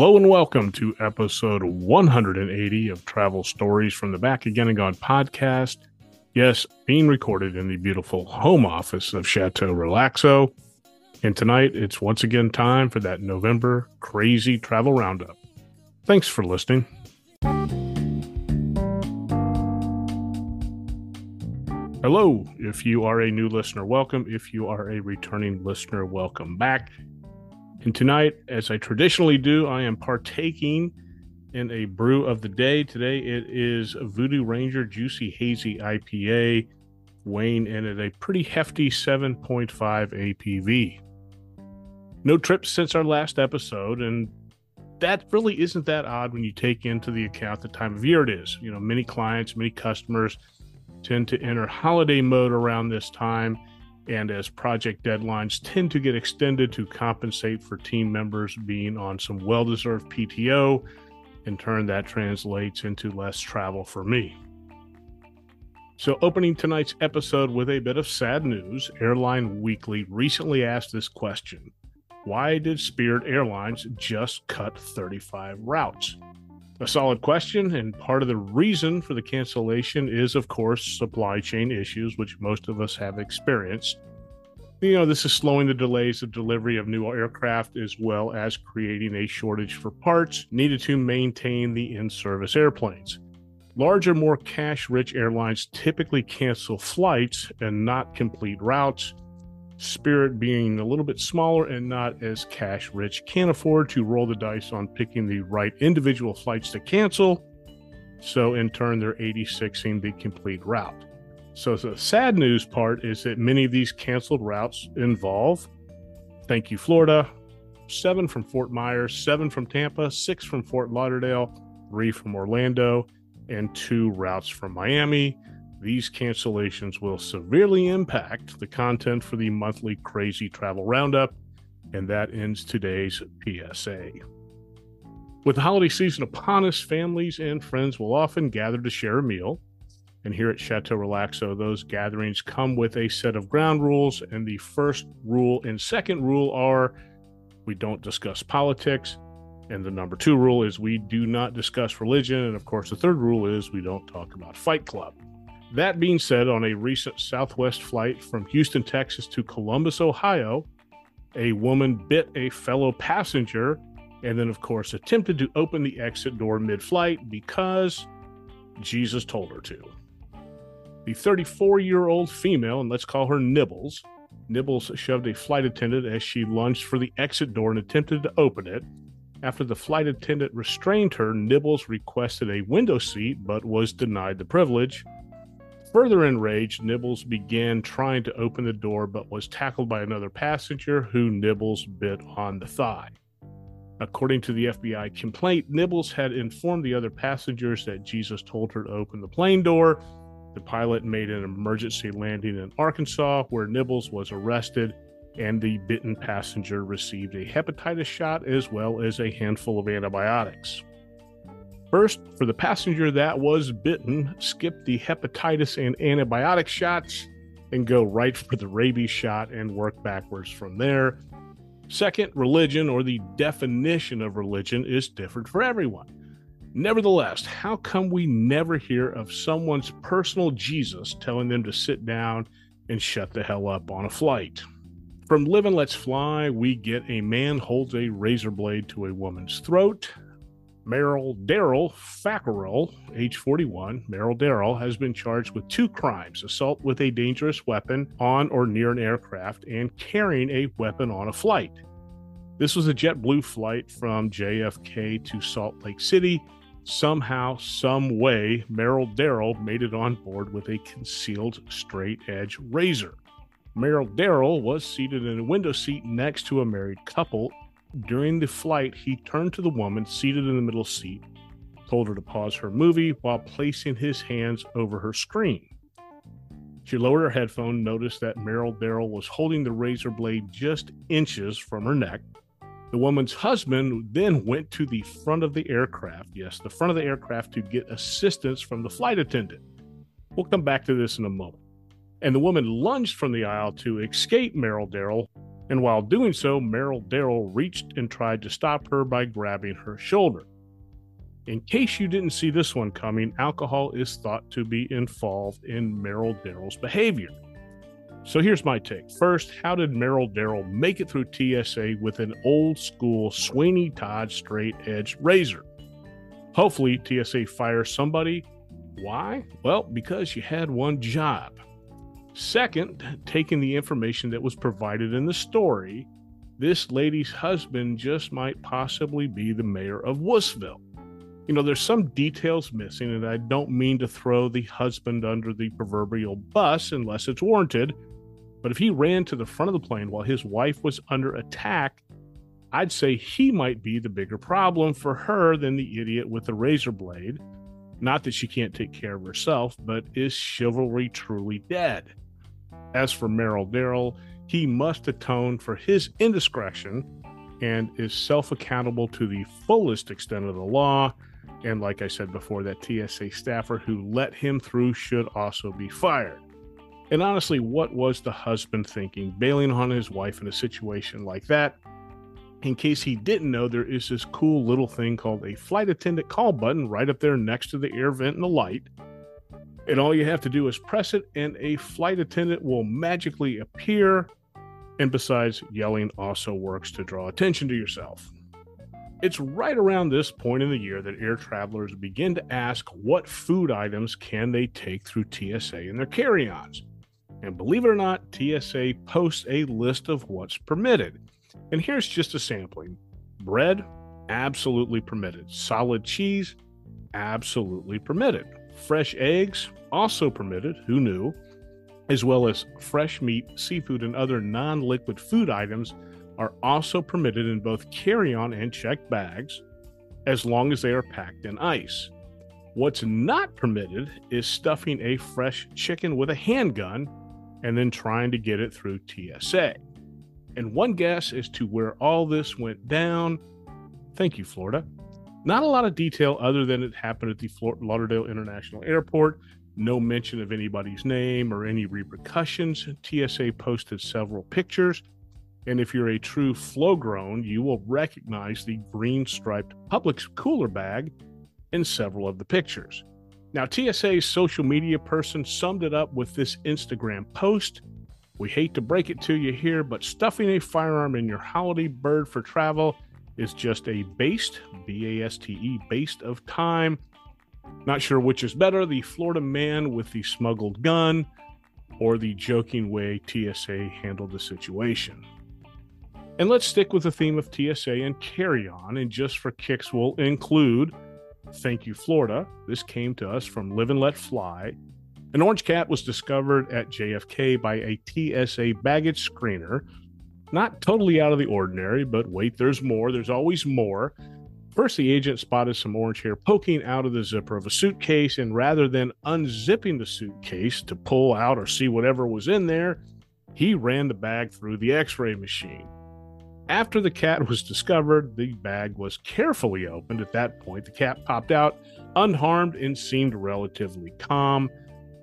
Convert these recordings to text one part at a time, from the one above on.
Hello and welcome to episode 180 of Travel Stories from the Back Again and Gone podcast. Yes, being recorded in the beautiful home office of Chateau Relaxo. And tonight it's once again time for that November crazy travel roundup. Thanks for listening. Hello. If you are a new listener, welcome. If you are a returning listener, welcome back. And tonight, as I traditionally do, I am partaking in a brew of the day. Today it is Voodoo Ranger Juicy Hazy IPA, weighing in at a pretty hefty 7.5 ABV. No trips since our last episode, and that really isn't that odd when you take into the account the time of year it is. You know, many clients, many customers tend to enter holiday mode around this time and as project deadlines tend to get extended to compensate for team members being on some well deserved PTO, in turn, that translates into less travel for me. So, opening tonight's episode with a bit of sad news, Airline Weekly recently asked this question Why did Spirit Airlines just cut 35 routes? A solid question, and part of the reason for the cancellation is, of course, supply chain issues, which most of us have experienced. You know, this is slowing the delays of delivery of new aircraft as well as creating a shortage for parts needed to maintain the in service airplanes. Larger, more cash rich airlines typically cancel flights and not complete routes Spirit, being a little bit smaller and not as cash rich, can't afford to roll the dice on picking the right individual flights to cancel. So, in turn, they're 86ing the complete route. So, the sad news part is that many of these canceled routes involve, thank you, Florida, seven from Fort Myers, seven from Tampa, six from Fort Lauderdale, three from Orlando, and two routes from Miami. These cancellations will severely impact the content for the monthly Crazy Travel Roundup, and that ends today's PSA. With the holiday season upon us, families and friends will often gather to share a meal. And here at Chateau Relaxo, those gatherings come with a set of ground rules. And the first rule and second rule are we don't discuss politics. And the number two rule is we do not discuss religion. And of course, the third rule is we don't talk about Fight Club. That being said, on a recent Southwest flight from Houston, Texas to Columbus, Ohio, a woman bit a fellow passenger and then, of course, attempted to open the exit door mid flight because Jesus told her to. The 34 year old female, and let's call her Nibbles, Nibbles shoved a flight attendant as she lunged for the exit door and attempted to open it. After the flight attendant restrained her, Nibbles requested a window seat but was denied the privilege. Further enraged, Nibbles began trying to open the door but was tackled by another passenger who Nibbles bit on the thigh. According to the FBI complaint, Nibbles had informed the other passengers that Jesus told her to open the plane door. The pilot made an emergency landing in Arkansas where Nibbles was arrested and the bitten passenger received a hepatitis shot as well as a handful of antibiotics. First, for the passenger that was bitten, skip the hepatitis and antibiotic shots and go right for the rabies shot and work backwards from there. Second, religion or the definition of religion is different for everyone. Nevertheless, how come we never hear of someone's personal Jesus telling them to sit down and shut the hell up on a flight? From Live and Let's Fly, we get a man holds a razor blade to a woman's throat. Merrill Darrell Fackrell, age 41, Merrill Darrell, has been charged with two crimes assault with a dangerous weapon on or near an aircraft and carrying a weapon on a flight. This was a JetBlue flight from JFK to Salt Lake City. Somehow, some way, Merrill Darrell made it on board with a concealed straight edge razor. Merrill Darrell was seated in a window seat next to a married couple during the flight, he turned to the woman seated in the middle seat, told her to pause her movie while placing his hands over her screen. She lowered her headphone, noticed that Merrill Darrell was holding the razor blade just inches from her neck. The woman's husband then went to the front of the aircraft, yes, the front of the aircraft, to get assistance from the flight attendant. We'll come back to this in a moment. And the woman lunged from the aisle to escape Merrill Darrell And while doing so, Merrill Darrell reached and tried to stop her by grabbing her shoulder. In case you didn't see this one coming, alcohol is thought to be involved in Merrill Darrell's behavior. So here's my take. First, how did Merrill Darrell make it through TSA with an old school Sweeney Todd straight edge razor? Hopefully, TSA fires somebody. Why? Well, because you had one job. Second, taking the information that was provided in the story, this lady's husband just might possibly be the mayor of Woodsville. You know, there's some details missing, and I don't mean to throw the husband under the proverbial bus unless it's warranted. But if he ran to the front of the plane while his wife was under attack, I'd say he might be the bigger problem for her than the idiot with the razor blade. Not that she can't take care of herself, but is chivalry truly dead? As for Merrill Darrell, he must atone for his indiscretion and is self accountable to the fullest extent of the law. And like I said before, that TSA staffer who let him through should also be fired. And honestly, what was the husband thinking, bailing on his wife in a situation like that? In case he didn't know, there is this cool little thing called a flight attendant call button right up there next to the air vent and the light. And all you have to do is press it, and a flight attendant will magically appear. And besides, yelling also works to draw attention to yourself. It's right around this point in the year that air travelers begin to ask what food items can they take through TSA in their carry-ons. And believe it or not, TSA posts a list of what's permitted. And here's just a sampling bread, absolutely permitted. Solid cheese, absolutely permitted. Fresh eggs, also permitted. Who knew? As well as fresh meat, seafood, and other non liquid food items are also permitted in both carry on and checked bags as long as they are packed in ice. What's not permitted is stuffing a fresh chicken with a handgun and then trying to get it through TSA. And one guess as to where all this went down. Thank you, Florida. Not a lot of detail other than it happened at the Fort Lauderdale International Airport. No mention of anybody's name or any repercussions. TSA posted several pictures. And if you're a true flow grown, you will recognize the green striped Publix cooler bag in several of the pictures. Now, TSA's social media person summed it up with this Instagram post. We hate to break it to you here, but stuffing a firearm in your holiday bird for travel is just a baste, B A S T E, baste of time. Not sure which is better the Florida man with the smuggled gun or the joking way TSA handled the situation. And let's stick with the theme of TSA and carry on. And just for kicks, we'll include Thank You, Florida. This came to us from Live and Let Fly. An orange cat was discovered at JFK by a TSA baggage screener. Not totally out of the ordinary, but wait, there's more. There's always more. First, the agent spotted some orange hair poking out of the zipper of a suitcase, and rather than unzipping the suitcase to pull out or see whatever was in there, he ran the bag through the x ray machine. After the cat was discovered, the bag was carefully opened. At that point, the cat popped out unharmed and seemed relatively calm.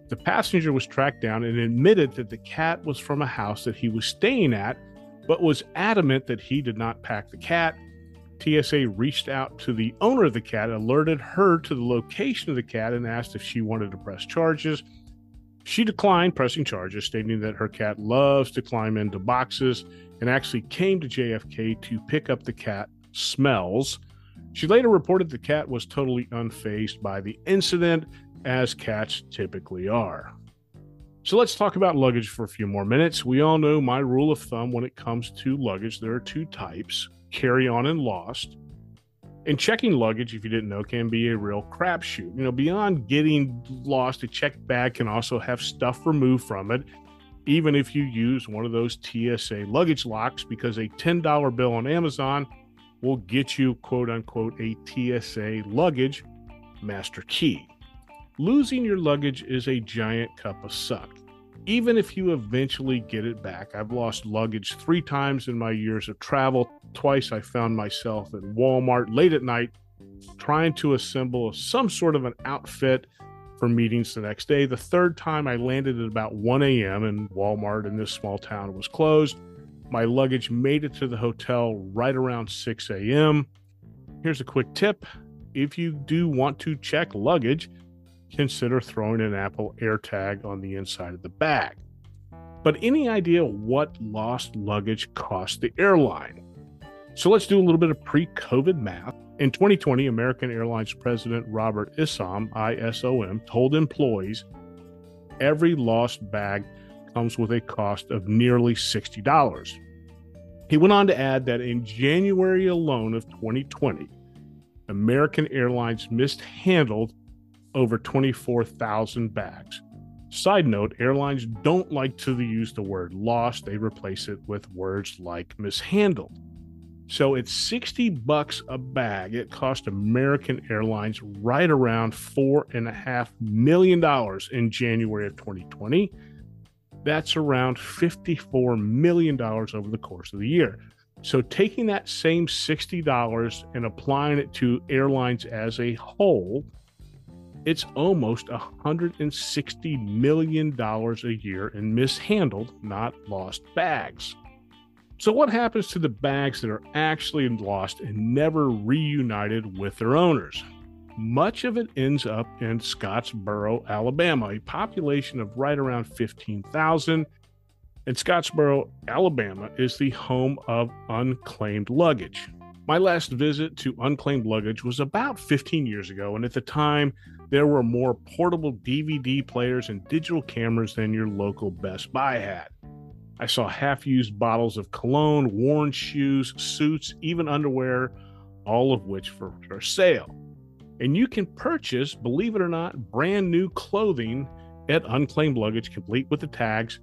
The passenger was tracked down and admitted that the cat was from a house that he was staying at, but was adamant that he did not pack the cat. TSA reached out to the owner of the cat, alerted her to the location of the cat, and asked if she wanted to press charges. She declined pressing charges, stating that her cat loves to climb into boxes and actually came to JFK to pick up the cat, Smush. She later reported the cat was totally unfazed by the incident, as cats typically are. So let's talk about luggage for a few more minutes. We all know my rule of thumb when it comes to luggage there are two types carry on and lost. And checking luggage, if you didn't know, can be a real crapshoot. You know, beyond getting lost, a checked bag can also have stuff removed from it even if you use one of those TSA luggage locks, because a $10 bill on Amazon will get you, quote unquote, a TSA luggage master key. Losing your luggage is a giant cup of suck. Even if you eventually get it back, I've lost luggage three times in my years of travel. Twice I found myself at Walmart late at night trying to assemble some sort of an outfit for meetings the next day. The third time I landed at about 1 a.m. and Walmart in this small town was closed. My luggage made it to the hotel right around 6 a.m. Here's a quick tip if you do want to check luggage, consider throwing an Apple AirTag on the inside of the bag. But any idea what lost luggage cost the airline? So let's do a little bit of pre COVID math. In 2020, American Airlines President Robert Isom, ISOM, told employees every lost bag comes with a cost of nearly $60. He went on to add that in January alone of 2020, American Airlines mishandled over 24,000 bags. Side note airlines don't like to use the word lost, they replace it with words like mishandled. So it's 60 bucks a bag. It cost American Airlines right around four and a half million dollars in January of 2020. That's around $54 million over the course of the year. So taking that same $60 and applying it to airlines as a whole, it's almost $160 million a year in mishandled, not lost bags. So, what happens to the bags that are actually lost and never reunited with their owners? Much of it ends up in Scottsboro, Alabama, a population of right around 15,000. And Scottsboro, Alabama is the home of unclaimed luggage. My last visit to unclaimed luggage was about 15 years ago, and at the time, there were more portable DVD players and digital cameras than your local Best Buy had. I saw half used bottles of cologne, worn shoes, suits, even underwear, all of which for, for sale. And you can purchase, believe it or not, brand new clothing at Unclaimed Luggage, complete with the tags.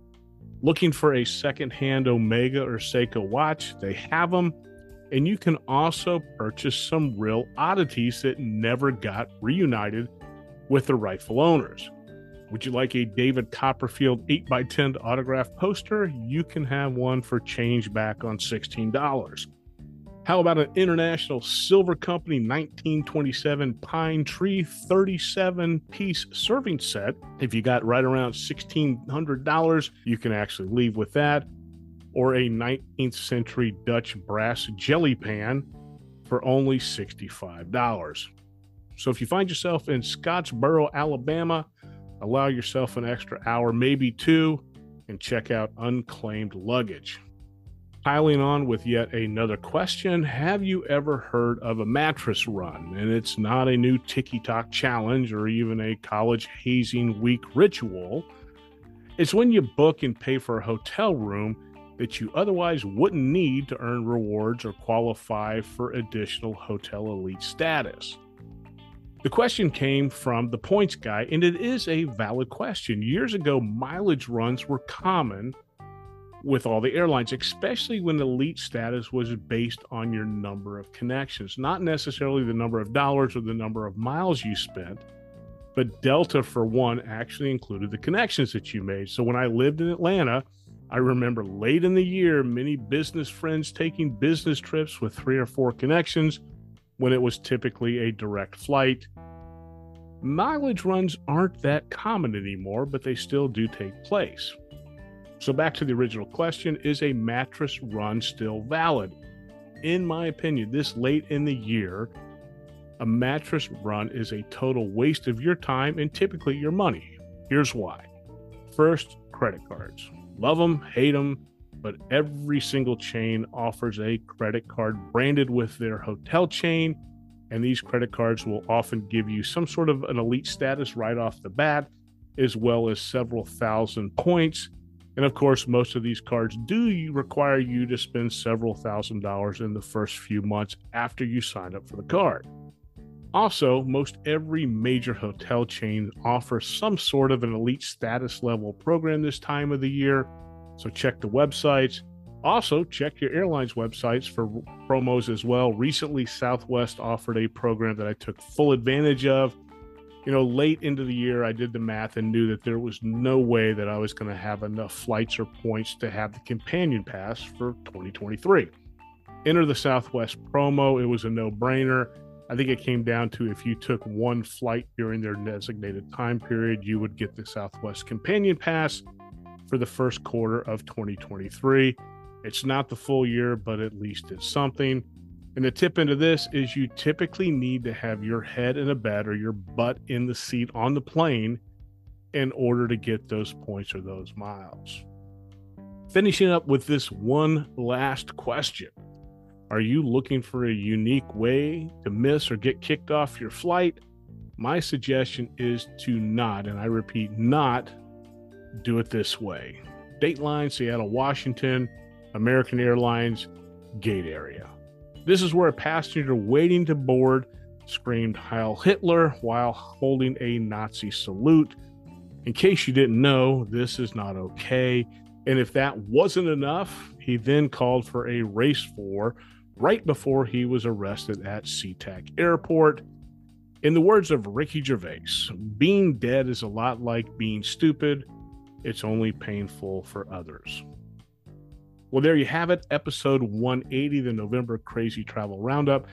Looking for a secondhand Omega or Seiko watch, they have them. And you can also purchase some real oddities that never got reunited with the rightful owners. Would you like a David Copperfield 8x10 autograph poster? You can have one for change back on $16. How about an International Silver Company 1927 Pine Tree 37 piece serving set? If you got right around $1,600, you can actually leave with that. Or a 19th century Dutch brass jelly pan for only $65. So if you find yourself in Scottsboro, Alabama, allow yourself an extra hour, maybe two, and check out unclaimed luggage. Piling on with yet another question Have you ever heard of a mattress run? And it's not a new TikTok challenge or even a college hazing week ritual. It's when you book and pay for a hotel room that you otherwise wouldn't need to earn rewards or qualify for additional hotel elite status. The question came from the points guy, and it is a valid question. Years ago, mileage runs were common with all the airlines, especially when elite status was based on your number of connections, not necessarily the number of dollars or the number of miles you spent, but Delta, for one, actually included the connections that you made. So when I lived in Atlanta, I remember late in the year, many business friends taking business trips with three or four connections when it was typically a direct flight. Mileage runs aren't that common anymore, but they still do take place. So, back to the original question is a mattress run still valid? In my opinion, this late in the year, a mattress run is a total waste of your time and typically your money. Here's why. First, credit cards. Love them, hate them, but every single chain offers a credit card branded with their hotel chain. And these credit cards will often give you some sort of an elite status right off the bat, as well as several thousand points. And of course, most of these cards do require you to spend several thousand dollars in the first few months after you sign up for the card. Also, most every major hotel chain offers some sort of an elite status level program this time of the year so check the websites. Also, check your airlines websites for promos as well. Recently, Southwest offered a program that I took full advantage of. You know, late into the year, I did the math and knew that there was no way that I was going to have enough flights or points to have the companion pass for 2023. Enter the Southwest promo. It was a no brainer. I think it came down to if you took one flight during their designated time period, you would get the Southwest Companion Pass for the first quarter of 2023. It's not the full year, but at least it's something. And the tip into this is you typically need to have your head in a bed or your butt in the seat on the plane in order to get those points or those miles. Finishing up with this one last question Are you looking for a unique way to miss or get kicked off your flight? My suggestion is to not, and I repeat, not do it this way. Dateline, Seattle, Washington, American Airlines, gate area. This is where a passenger waiting to board screamed Heil Hitler while holding a Nazi salute. In case you didn't know, this is not okay. And if that wasn't enough, he then called for a race for right before he was arrested at SeaTac Airport. In the words of Ricky Gervais, being dead is a lot like being stupid, it's only painful for others. Well, there you have it, episode 180, the November Crazy Travel Roundup.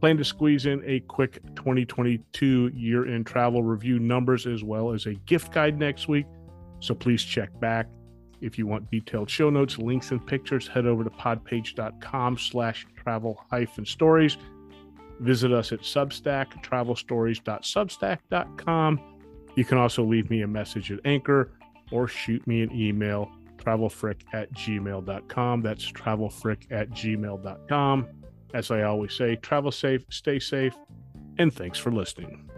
Plan to squeeze in a quick 2022 year end travel review numbers as well as a gift guide next week. So please check back. If you want detailed show notes, links, and pictures, head over to podpage.com slash travel hyphen stories. Visit us at Substack, travelstories.substack.com. You can also leave me a message at Anchor or shoot me an email travelfrick at gmail.com. That's travelfrick at gmail.com. As I always say, travel safe, stay safe, and thanks for listening.